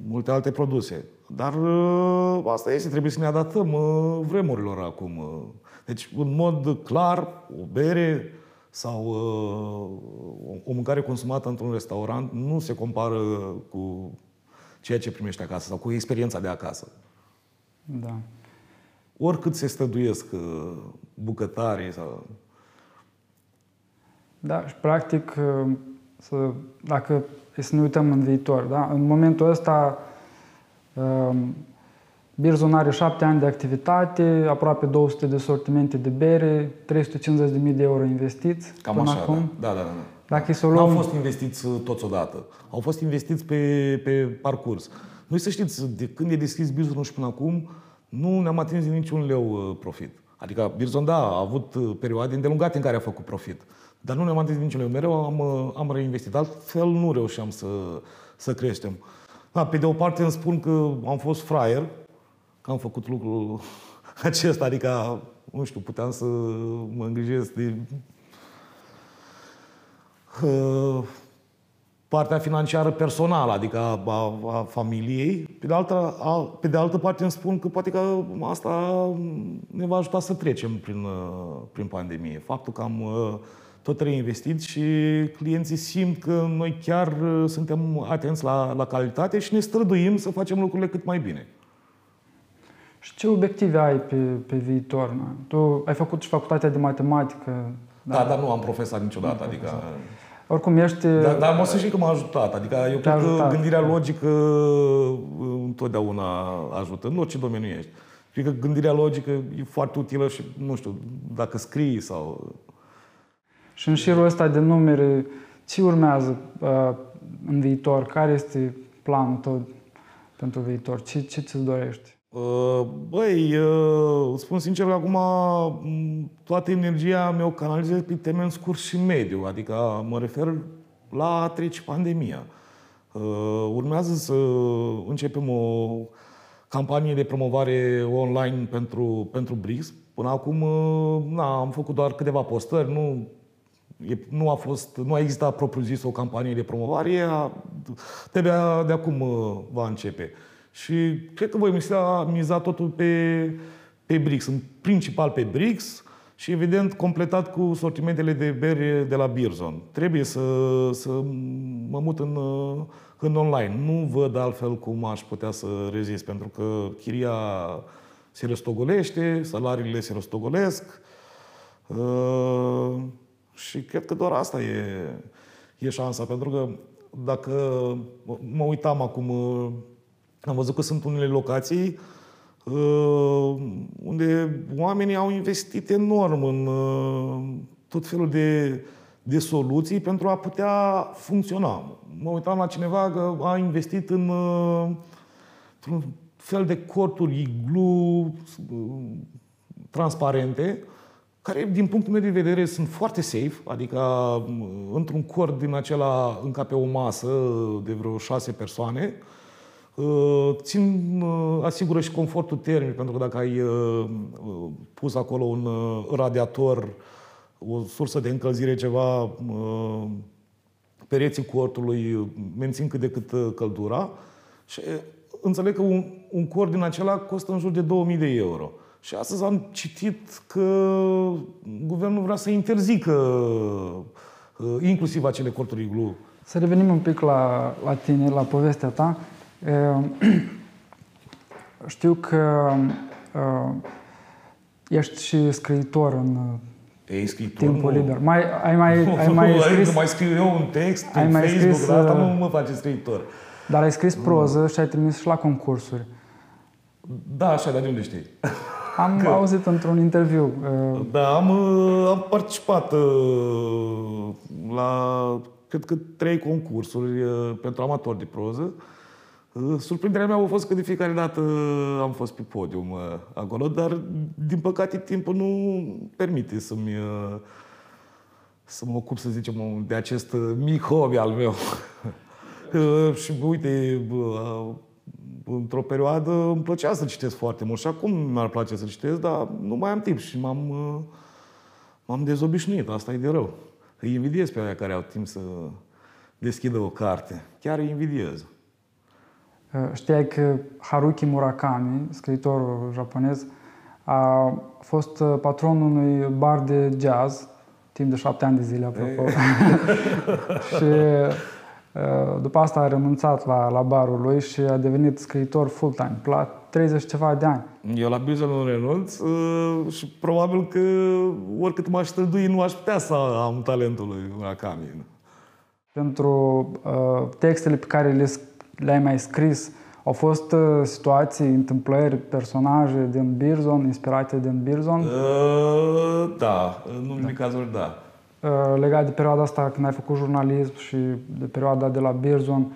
[SPEAKER 1] multe alte produse. Dar uh, asta este, trebuie să ne adaptăm uh, vremurilor acum. Uh. Deci, în mod clar, o bere sau uh, o mâncare consumată într-un restaurant nu se compară cu ceea ce primești acasă sau cu experiența de acasă.
[SPEAKER 2] Da.
[SPEAKER 1] Oricât se stăduiesc uh, bucătarii sau...
[SPEAKER 2] Da, și practic, uh, să, dacă să ne uităm în viitor, da? în momentul ăsta um, Birzon are șapte ani de activitate, aproape 200 de sortimente de bere, 350.000 de euro investiți
[SPEAKER 1] Cam
[SPEAKER 2] până
[SPEAKER 1] așa,
[SPEAKER 2] acum.
[SPEAKER 1] Da, da, da. da.
[SPEAKER 2] Dacă să
[SPEAKER 1] luăm...
[SPEAKER 2] Nu
[SPEAKER 1] au fost investiți uh, toți odată. Au fost investiți pe, pe parcurs. Noi să știți, de când e deschis Birzon și până acum, nu ne-am atins niciun leu uh, profit. Adică Birzon, da, a avut uh, perioade îndelungate în care a făcut profit. Dar nu ne-am atins niciun leu. Mereu am, uh, am reinvestit. Altfel nu reușeam să, să creștem. Da, pe de o parte îmi spun că am fost fraier, că am făcut lucrul (laughs) acesta, adică, nu știu, puteam să mă îngrijesc de partea financiară personală, adică a, a, a familiei. Pe de, altă, a, pe de altă parte îmi spun că poate că asta ne va ajuta să trecem prin, prin pandemie. Faptul că am tot reinvestit și clienții simt că noi chiar suntem atenți la, la calitate și ne străduim să facem lucrurile cât mai bine.
[SPEAKER 2] Și ce obiective ai pe, pe viitor? Na? Tu ai făcut și facultatea de matematică.
[SPEAKER 1] Da, da dar nu am profesat niciodată. Nu adică...
[SPEAKER 2] Oricum ești...
[SPEAKER 1] Dar, dar mă să știi că m-a ajutat. Adică eu cred ajutat. că gândirea logică uh, întotdeauna ajută, în orice domeniu ești. Cred că gândirea logică e foarte utilă și, nu știu, dacă scrii sau...
[SPEAKER 2] Și în șirul ăsta de numere, ce urmează uh, în viitor? Care este planul tău pentru viitor? Ce, ce ți dorești?
[SPEAKER 1] Uh, băi, uh, spun sincer că acum toată energia mea o canalizez pe termen scurt și mediu, adică mă refer la a trece pandemia. Uh, urmează să începem o campanie de promovare online pentru, pentru BRICS. Până acum na, am făcut doar câteva postări, nu, nu a fost, nu a existat propriu-zis o campanie de promovare, de, de acum va începe. Și cred că voi miza, miza totul pe, pe BRICS, în principal pe BRICS și evident completat cu sortimentele de beri de la Beerzone. Trebuie să, să mă mut în, în online. Nu văd altfel cum aș putea să rezist, pentru că chiria se răstogolește, salariile se răstogolesc uh, și cred că doar asta e, e șansa, pentru că dacă mă uitam acum am văzut că sunt unele locații uh, unde oamenii au investit enorm în uh, tot felul de, de soluții pentru a putea funcționa. Mă uitam la cineva că a investit în uh, un fel de corturi iglu transparente, care, din punctul meu de vedere, sunt foarte safe, adică într-un cort din acela încape o masă de vreo șase persoane, Uh, țin, uh, asigură și confortul termic, pentru că dacă ai uh, pus acolo un radiator, o sursă de încălzire, ceva, pereții cortului mențin cât de cât căldura și înțeleg că un, un cort din acela costă în jur de 2000 de euro. Și astăzi am citit că guvernul vrea să interzică inclusiv acele corturi iglu.
[SPEAKER 2] Să revenim un pic la, la tine, la povestea ta. Ehm, (clears throat) știu că ehm, ești și scriitor în
[SPEAKER 1] ei, scriitor,
[SPEAKER 2] timpul nu. liber. Mai, ai mai, nu, (laughs) ai mai scris...
[SPEAKER 1] mai scriu eu un text pe ai mai Facebook, scris, dar asta nu mă face scriitor.
[SPEAKER 2] Dar ai scris proză și ai trimis și la concursuri.
[SPEAKER 1] Da, așa, dar de unde știi? (laughs)
[SPEAKER 2] Am că... auzit într-un interviu.
[SPEAKER 1] Da, am, am participat la, cred că, trei concursuri pentru amatori de proză. Surprinderea mea a fost că de fiecare dată am fost pe podium uh, acolo, dar din păcate timpul nu permite să-mi uh, să mă ocup, să zicem, de acest uh, mic hobby al meu. (laughs) și uite, într-o perioadă îmi plăcea să citesc foarte mult și acum mi-ar place să citesc, dar nu mai am timp și m-am, m-am dezobișnuit. Asta e de rău. Îi invidiez pe aia care au timp să deschidă o carte. Chiar îi invidiez.
[SPEAKER 2] Uh, știai că Haruki Murakami, scriitorul japonez, a fost uh, patronul unui bar de jazz timp de șapte ani de zile, apropo. (laughs) și uh, după asta a renunțat la, la barul lui și a devenit scriitor full-time, la 30 ceva de ani.
[SPEAKER 1] Eu la Bizon nu renunț și probabil că oricât m-aș strădui, nu aș putea să am talentul lui Murakami.
[SPEAKER 2] Pentru uh, textele pe care le le-ai mai scris, au fost uh, situații, întâmplări, personaje din Birzon, inspirate din Birzon? Uh,
[SPEAKER 1] da, în unele da. cazuri da.
[SPEAKER 2] Uh, legat de perioada asta când ai făcut jurnalism și de perioada de la Birzon,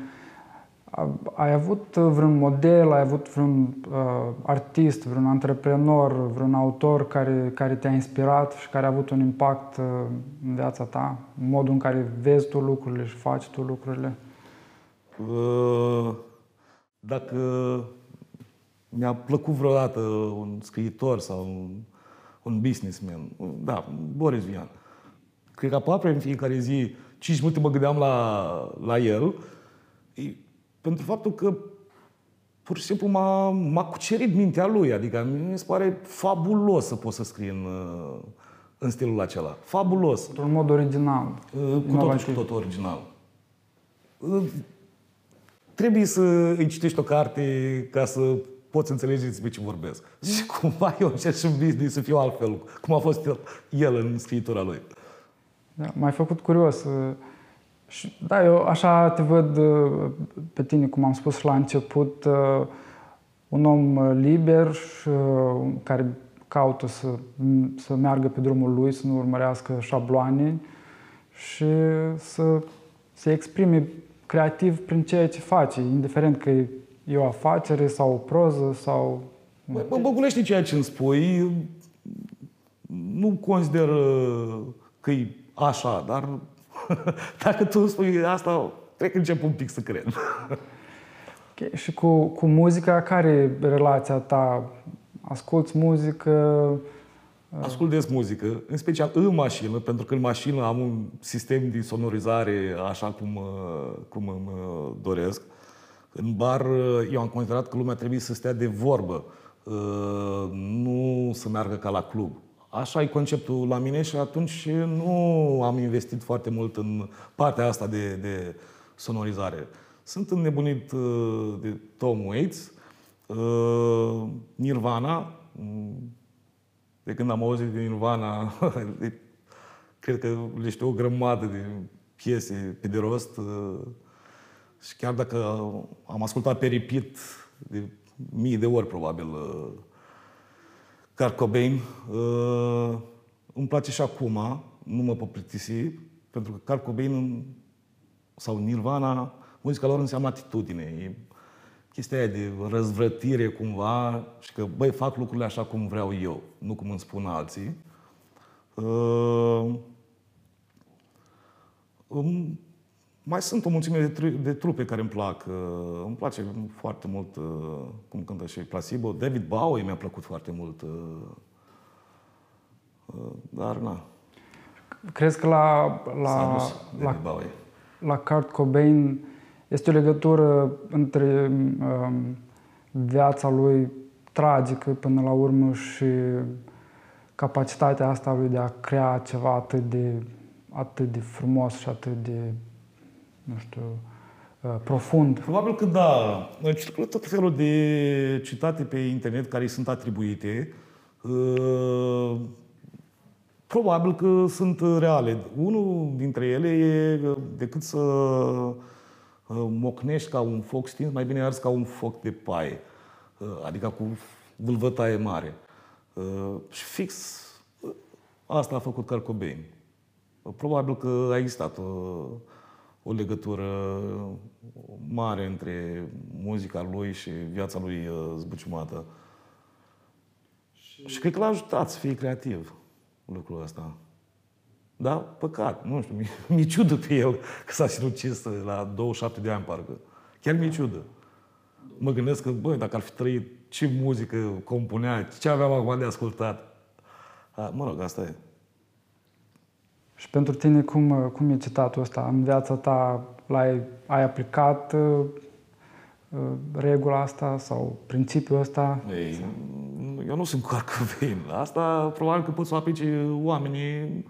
[SPEAKER 2] ai avut vreun model, ai avut vreun uh, artist, vreun antreprenor, vreun autor care, care te-a inspirat și care a avut un impact uh, în viața ta, în modul în care vezi tu lucrurile și faci tu lucrurile?
[SPEAKER 1] Dacă mi-a plăcut vreodată un scriitor sau un, un businessman, da, Boris Vian. Cred că aproape în fiecare zi 5 minute mă gândeam la, la el, e, pentru faptul că pur și simplu m-a, m-a cucerit mintea lui. Adică mi se pare fabulos să poți să scrii în, în stilul acela. Fabulos.
[SPEAKER 2] Într-un mod original.
[SPEAKER 1] Cu totul și cu totul original. Trebuie să îi citești o carte ca să poți înțelege despre ce vorbesc. Și cumva eu încerc și în business să fiu altfel, cum a fost el, el în scriitura lui.
[SPEAKER 2] Da, m-ai făcut curios. Și, da, eu așa te văd pe tine, cum am spus la început, un om liber și care caută să, să meargă pe drumul lui, să nu urmărească șabloane și să se exprime creativ prin ceea ce face, indiferent că e o afacere sau o proză sau...
[SPEAKER 1] Mă băgulește ceea ce îmi spui. Nu consider că e așa, dar (laughs) dacă tu spui asta, cred că încep un pic să cred.
[SPEAKER 2] Okay. Și cu, cu muzica, care e relația ta? Asculți muzică?
[SPEAKER 1] Ascult des muzică, în special în mașină, pentru că în mașină am un sistem de sonorizare așa cum, cum îmi doresc. În bar, eu am considerat că lumea trebuie să stea de vorbă, nu să meargă ca la club. Așa e conceptul la mine și atunci nu am investit foarte mult în partea asta de, de sonorizare. Sunt înnebunit de Tom Waits, Nirvana, de când am auzit de Nirvana, (laughs) cred că le știu o grămadă de piese pe de rost. Uh, și chiar dacă am ascultat pe repeat de mii de ori, probabil, uh, Kurt Cobain, uh, îmi place și acum, nu mă pot plictisi, pentru că Kurt Cobain sau Nirvana, muzica lor înseamnă atitudine. E chestia aia de răzvrătire cumva și că, băi, fac lucrurile așa cum vreau eu, nu cum îmi spun alții. Uh, um, mai sunt o mulțime de, tru- de trupe care îmi plac. Uh, îmi place foarte mult uh, cum cântă și Placebo. David Bowie mi-a plăcut foarte mult. Uh, uh, dar, na.
[SPEAKER 2] Crezi că la, la, la, la Kurt Cobain este o legătură între um, viața lui tragică până la urmă și capacitatea asta lui de a crea ceva atât de, atât de frumos și atât de, nu știu, uh, profund.
[SPEAKER 1] Probabil că da. Circulă tot felul de citate pe internet care îi sunt atribuite. Uh, probabil că sunt reale. Unul dintre ele e decât să mocnești ca un foc stins, mai bine arzi ca un foc de paie. Adică cu vâlvătaie mare. Și fix asta a făcut Carcobain. Probabil că a existat o, o legătură mare între muzica lui și viața lui zbuciumată. Și, și cred că l-a ajutat să fie creativ lucrul ăsta. Da? Păcat. Nu știu, (laughs) mi-e ciudă pe el că s-a sinucis la 27 de ani, parcă. Chiar mi-e ciudă. Mă gândesc că, băi, dacă ar fi trăit, ce muzică compunea, ce aveam acum de ascultat. A, mă rog, asta e.
[SPEAKER 2] Și pentru tine, cum, cum e citatul ăsta? În viața ta l-ai, ai aplicat uh, regula asta sau principiul ăsta?
[SPEAKER 1] Ei, eu nu sunt cu Arcăvein. Asta probabil că pot să aplice oamenii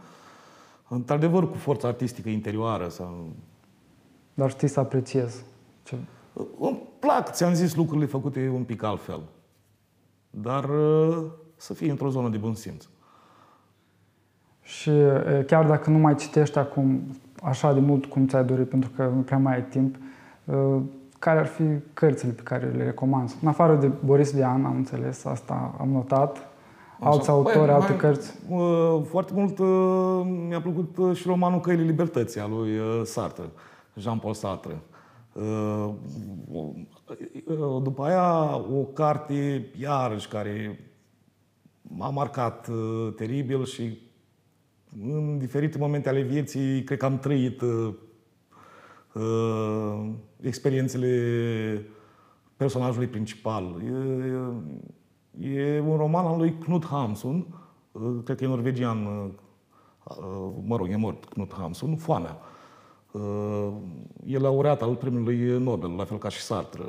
[SPEAKER 1] într-adevăr cu forța artistică interioară. Sau...
[SPEAKER 2] Dar știți să apreciez. Ce...
[SPEAKER 1] Îmi plac, ți-am zis, lucrurile făcute un pic altfel. Dar uh, să fie într-o zonă de bun simț.
[SPEAKER 2] Și chiar dacă nu mai citești acum așa de mult cum ți-ai dorit, pentru că nu prea mai ai timp, care ar fi cărțile pe care le recomand? În afară de Boris Vian, am înțeles, asta am notat, Alți autori, Băi, alte mai, cărți?
[SPEAKER 1] Foarte mult mi-a plăcut și romanul Căile Libertății al lui Sartre, Jean-Paul Sartre. După aia, o carte, iarăși, care m-a marcat teribil și în diferite momente ale vieții, cred că am trăit experiențele personajului principal. E un roman al lui Knut Hamsun, cred că e norvegian, mă rog, e mort Knut Hamsun, Foamea. E laureat al premiului Nobel, la fel ca și Sartre,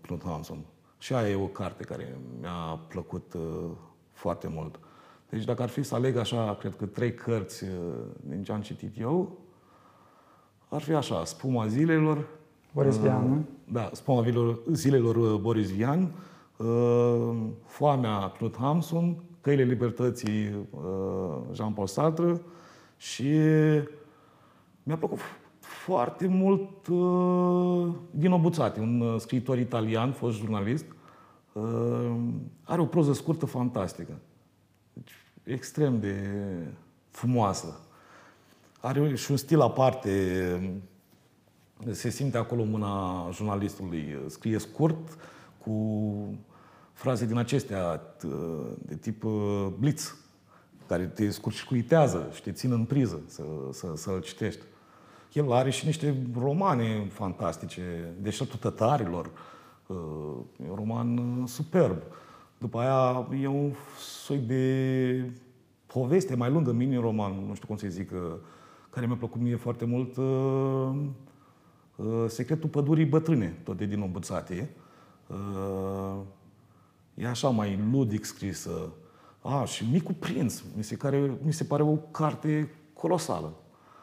[SPEAKER 1] Knut Hamsun. Și aia e o carte care mi-a plăcut foarte mult. Deci dacă ar fi să aleg așa, cred că trei cărți din ce am citit eu, ar fi așa, Spuma zilelor.
[SPEAKER 2] Boris Vian, nu?
[SPEAKER 1] Da, Spuma zilelor Boris Vian, Foamea Knut Hamsun, Căile Libertății Jean-Paul Sartre și mi-a plăcut foarte mult uh, Dino Buzzati, un uh, scriitor italian, fost jurnalist. Uh, are o proză scurtă fantastică. Deci, extrem de frumoasă. Are și un stil aparte. Se simte acolo mâna jurnalistului. Scrie scurt, cu fraze din acestea de tip blitz, care te scurcicuitează și te țin în priză să, să, să-l citești. El are și niște romane fantastice, Deșertul Tătarilor, uh, e un roman uh, superb. După aia e un soi de poveste mai lungă, mini-roman, nu știu cum să zic, uh, care mi-a plăcut mie foarte mult, Secretul pădurii bătrâne, tot de din Ombățate. E așa mai ludic scrisă. A, și Micul Prinț, mi se, care, mi se pare o carte colosală.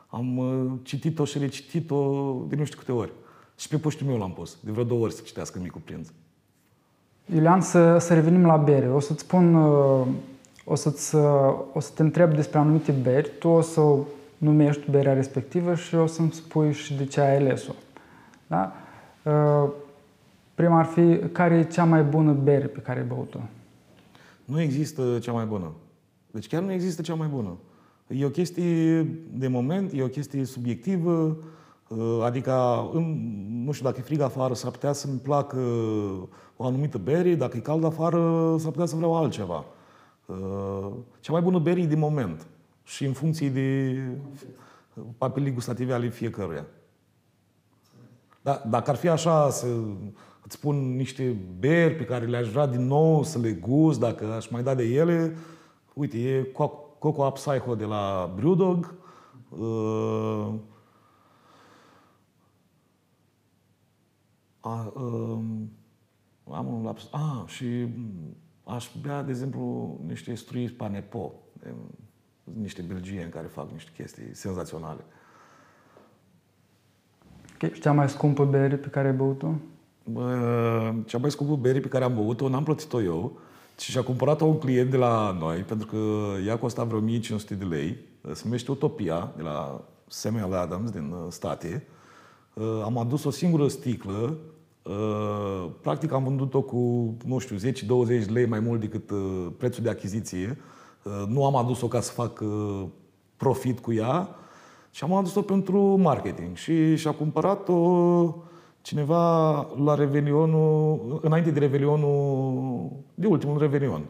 [SPEAKER 1] Am uh, citit-o și recitit-o de nu știu câte ori. Și pe poștul meu l-am pus, de vreo două ori să citească Micul Prinț.
[SPEAKER 2] Iulian, să, să revenim la bere. O să-ți spun, uh, o, să-ți, uh, o să te întreb despre anumite beri, tu o să numești berea respectivă și o să-mi spui și de ce ai ales-o. Da? Prima ar fi, care e cea mai bună bere pe care ai băut-o?
[SPEAKER 1] Nu există cea mai bună. Deci chiar nu există cea mai bună. E o chestie de moment, e o chestie subiectivă, uh, adică nu știu, dacă e frig afară, s-ar putea să-mi placă o anumită bere, dacă e cald afară, s-ar putea să vreau altceva. Uh, cea mai bună bere e de moment și în funcție de papilii gustative ale fiecăruia. Da, dacă ar fi așa să îți spun niște beri pe care le-aș vrea din nou să le gust, dacă aș mai da de ele, uite, e Coco Psycho de la Brewdog. Uh, a, uh, am un laps. Ah, și aș bea, de exemplu, niște strui Panepo, de, niște belgieni care fac niște chestii senzaționale.
[SPEAKER 2] Okay. Și cea mai scumpă bere pe care ai băut-o?
[SPEAKER 1] Cea mai scumpă bere pe care am băut-o, n-am plătit-o eu, și și-a cumpărat-o un client de la noi, pentru că ea costa vreo 1500 de lei. Se numește Utopia, de la Samuel Adams, din uh, state. Uh, am adus o singură sticlă. Uh, practic am vândut-o cu, nu știu, 10-20 lei mai mult decât prețul de achiziție. Nu am adus-o ca să fac profit cu ea, și am adus-o pentru marketing. Și și-a cumpărat-o cineva la Revelionul, înainte de Revelionul, de ultimul Revelion.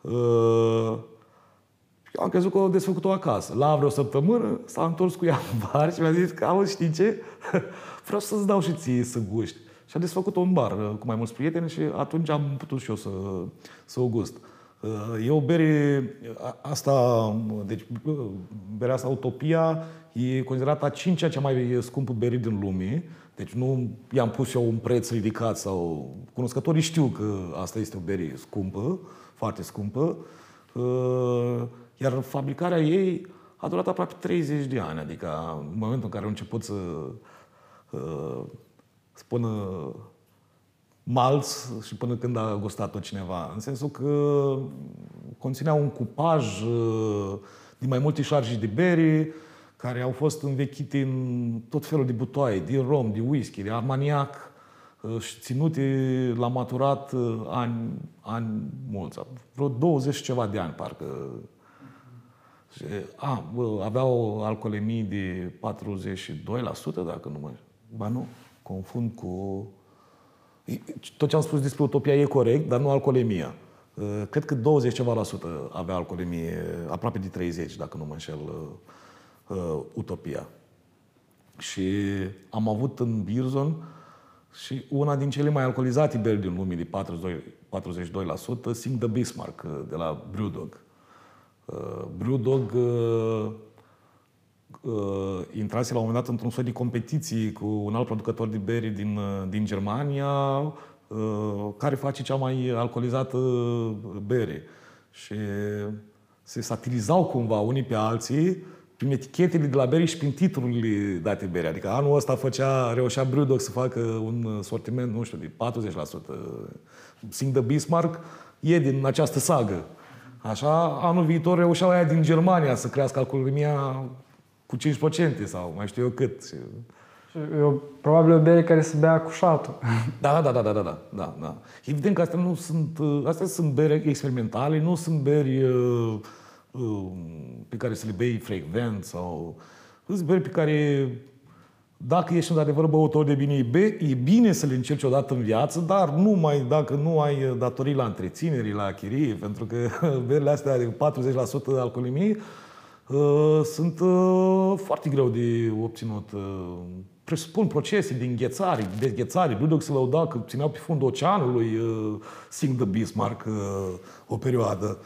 [SPEAKER 1] Uh, am crezut că o desfăcut-o acasă. La vreo săptămână s-a întors cu ea în bar și mi-a zis că, auzi, știi ce? (laughs) Vreau să-ți dau și ție să guști. Și a desfăcut-o în bar uh, cu mai mulți prieteni și atunci am putut și eu să, să o gust. Uh, e o bere, asta, deci berea asta Utopia e considerată a cincea cea mai scumpă bere din lume deci nu i-am pus eu un preț ridicat sau... Cunoscătorii știu că asta este o bere scumpă, foarte scumpă, uh, iar fabricarea ei a durat aproape 30 de ani, adică în momentul în care au început să uh, spună malț și până când a gustat-o cineva. În sensul că conținea un cupaj uh, din mai multe șarji de bere, care au fost învechite în tot felul de butoaie, din rom, de whisky, de armaniac, uh, și ținute la maturat uh, ani, ani mulți, vreo 20 ceva de ani, parcă. Și, a, bă, avea o alcoolemie de 42%, dacă nu mă... Ba nu, confund cu... Tot ce am spus despre Utopia e corect, dar nu alcoolemia. Uh, cred că 20 ceva la sută avea alcoolemie, aproape de 30, dacă nu mă înșel, uh, Utopia. Și am avut în Birzon și una din cele mai alcoolizate beri din lume, de 42, 42% Sing the Bismarck, uh, de la Brewdog. Uh, Brewdog uh, uh, intrase la un moment dat într-un soi de competiții cu un alt producător de beri din, uh, din Germania, uh, care face cea mai alcoolizată bere. Și se satirizau cumva unii pe alții prin etichetele de la bere și prin titlurile date bere. Adică anul ăsta făcea, reușea Brewdog să facă un sortiment, nu știu, de 40%. Sing the Bismarck e din această sagă. Așa, anul viitor reușeau aia din Germania să crească alcoolemia cu 5% sau mai știu eu cât.
[SPEAKER 2] Eu, probabil o bere care se bea cu șatul. (laughs)
[SPEAKER 1] Da, da, da, da, da, da, da, da. Evident că astea nu sunt, astea sunt beri experimentale, nu sunt beri uh, uh, pe care să le bei frecvent sau sunt beri pe care dacă ești într-adevăr băutor de bine, e bine să le încerci odată în viață, dar nu mai dacă nu ai datorii la întrețineri, la chirie, pentru că (laughs) berile astea de 40% alcoolemie uh, sunt uh, foarte greu de obținut. Uh, presupun procese de înghețare, de înghețare. Brewdog se lăuda că țineau pe fundul oceanului uh, Sing the Bismarck uh, o perioadă.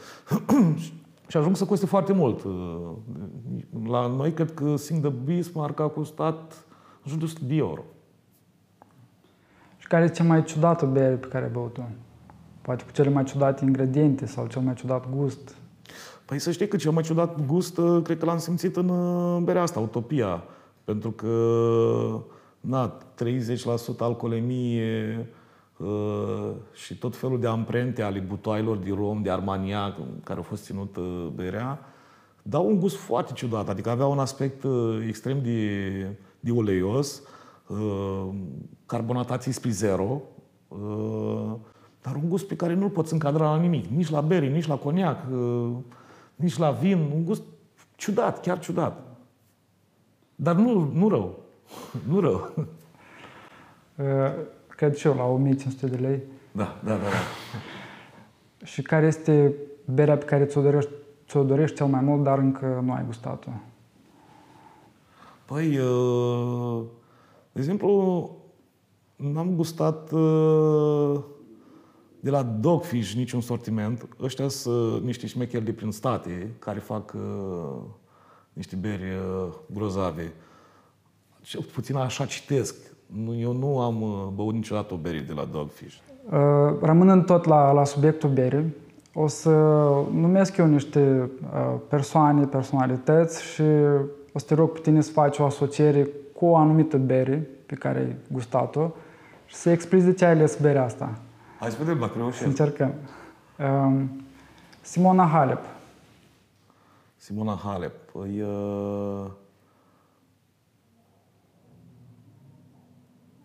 [SPEAKER 1] (clears throat) și ajung să coste foarte mult. Uh, la noi cred că Sing the Bismarck a costat în jur de 100 de euro.
[SPEAKER 2] Și care e cea mai ciudată bere pe care ai băut-o? Poate cu cele mai ciudate ingrediente sau cel mai ciudat gust?
[SPEAKER 1] Păi să știi că cel mai ciudat gust, uh, cred că l-am simțit în uh, berea asta, Utopia. Pentru că, na, 30% alcoolemie uh, și tot felul de amprente ale butoailor de rom, de armaniac, care au fost ținut berea, dau un gust foarte ciudat. Adică avea un aspect extrem de de uleios, uh, carbonatații spre zero, uh, dar un gust pe care nu-l poți încadra la nimic. Nici la beri, nici la coniac, uh, nici la vin. Un gust ciudat, chiar ciudat. Dar nu, nu rău. (laughs) Nu rău.
[SPEAKER 2] Cred și eu la 1500 de lei.
[SPEAKER 1] Da, da, da. da. (laughs)
[SPEAKER 2] Și care este berea pe care ți-o dorești, ți-o dorești cel mai mult, dar încă nu ai gustat-o?
[SPEAKER 1] Păi, uh, de exemplu, n-am gustat uh, de la Dogfish niciun sortiment. Ăștia sunt niște șmecheri de prin state care fac uh, niște beri grozave. Cel puțin așa citesc. Eu nu am băut niciodată o bere de la Dogfish.
[SPEAKER 2] Rămânând tot la, la subiectul berii, o să numesc eu niște persoane, personalități și o să te rog pe tine să faci o asociere cu o anumită bere pe care ai gustat-o și să explici de ce ai ales berea asta.
[SPEAKER 1] Hai să vedem dacă reușim.
[SPEAKER 2] Să încercăm. Um, Simona Halep.
[SPEAKER 1] Simona Halep. Păi,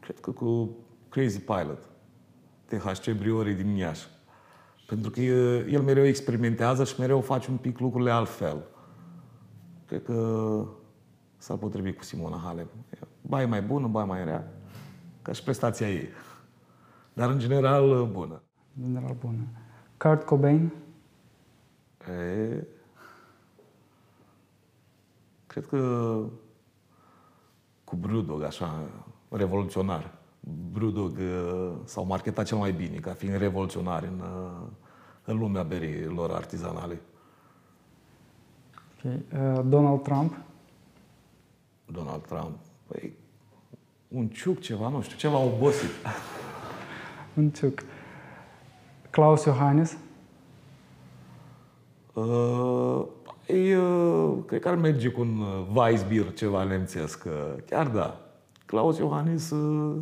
[SPEAKER 1] Cred că cu Crazy Pilot. THC Briori din Iași. Pentru că el mereu experimentează și mereu face un pic lucrurile altfel. Cred că s-ar potrivi cu Simona Halep. Ba e mai bună, ba mai rea, ca și prestația ei. Dar în general bună.
[SPEAKER 2] În general bună. Kurt Cobain?
[SPEAKER 1] E... Cred că cu Brewdog, așa, revoluționar. Brewdog s-au marketat cel mai bine, ca fiind revoluționari în, în lumea berilor artizanale.
[SPEAKER 2] Okay. Uh, Donald Trump?
[SPEAKER 1] Donald Trump. Păi, un ciuc ceva, nu știu, ceva obosit. (laughs)
[SPEAKER 2] un ciuc. Klaus Iohannis?
[SPEAKER 1] Uh, e, uh, cred că ar merge cu un uh, Weissbier ceva nemțesc. Uh, chiar da. Klaus Iohannis uh,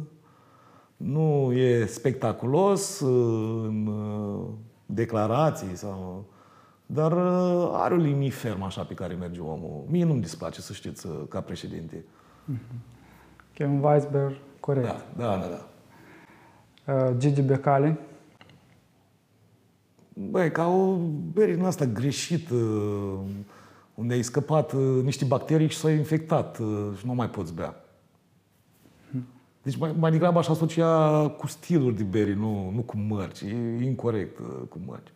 [SPEAKER 1] nu e spectaculos uh, în uh, declarații sau dar uh, are o linie fermă așa pe care merge omul. Mie nu-mi displace, să știți, uh, ca președinte.
[SPEAKER 2] Mm-hmm. un Weisberg, corect.
[SPEAKER 1] Da, da, da. da.
[SPEAKER 2] Uh, Gigi Becali.
[SPEAKER 1] Băi, ca o bere din asta greșită, unde ai scăpat niște bacterii și s-ai infectat și nu mai poți bea. Mhm. Deci mai, mai degrabă aș asocia cu stiluri de beri, nu, nu cu mărci. E incorrect cu mărci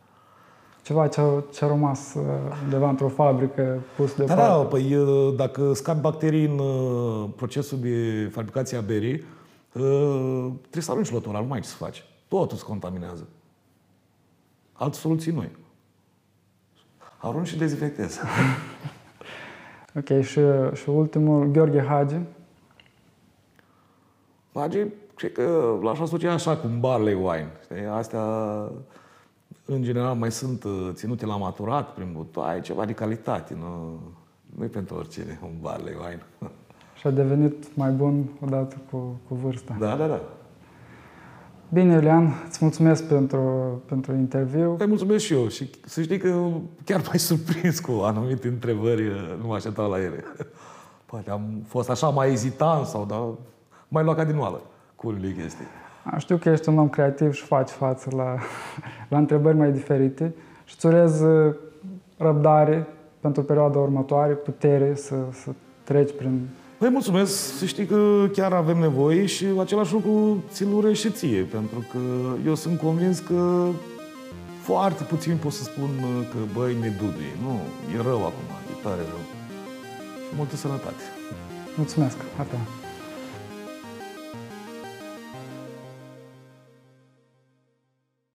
[SPEAKER 2] ceva ce a, ce a rămas uh, undeva într-o fabrică pus de
[SPEAKER 1] Da, da, păi uh, dacă scapi bacterii în uh, procesul de fabricație a berii, trebuie să arunci lotul ăla, nu mai ai ce să faci. Totul se contaminează. Alte soluții noi. Arunci și dezinfectezi. (laughs)
[SPEAKER 2] Ok, și, și ultimul, Gheorghe Hagi.
[SPEAKER 1] Hagi, cred că l-aș asocia așa cu un barley wine. Știi? Astea, în general, mai sunt uh, ținute la maturat prin butoaie, ceva de calitate. Nu, nu e pentru oricine un barley wine.
[SPEAKER 2] Și a devenit mai bun odată cu, cu vârsta.
[SPEAKER 1] Da, da, da.
[SPEAKER 2] Bine, Iulian, îți mulțumesc pentru, pentru interviu.
[SPEAKER 1] Te mulțumesc și eu și să știi că chiar mai surprins cu anumite întrebări, nu mă așteptam la ele. (laughs) Poate am fost așa mai ezitant sau da, mai luat ca din oală cu unele chestii.
[SPEAKER 2] Știu că ești un om creativ și faci față la, (laughs) la întrebări mai diferite și îți urez uh, răbdare pentru perioada următoare, putere să, să treci prin
[SPEAKER 1] Păi mulțumesc, să știi că chiar avem nevoie și același lucru ți-l urez și ție, pentru că eu sunt convins că foarte puțin pot să spun că, băi, ne duduie. Nu, e rău acum, e tare rău. Și multă sănătate.
[SPEAKER 2] Mulțumesc, atât.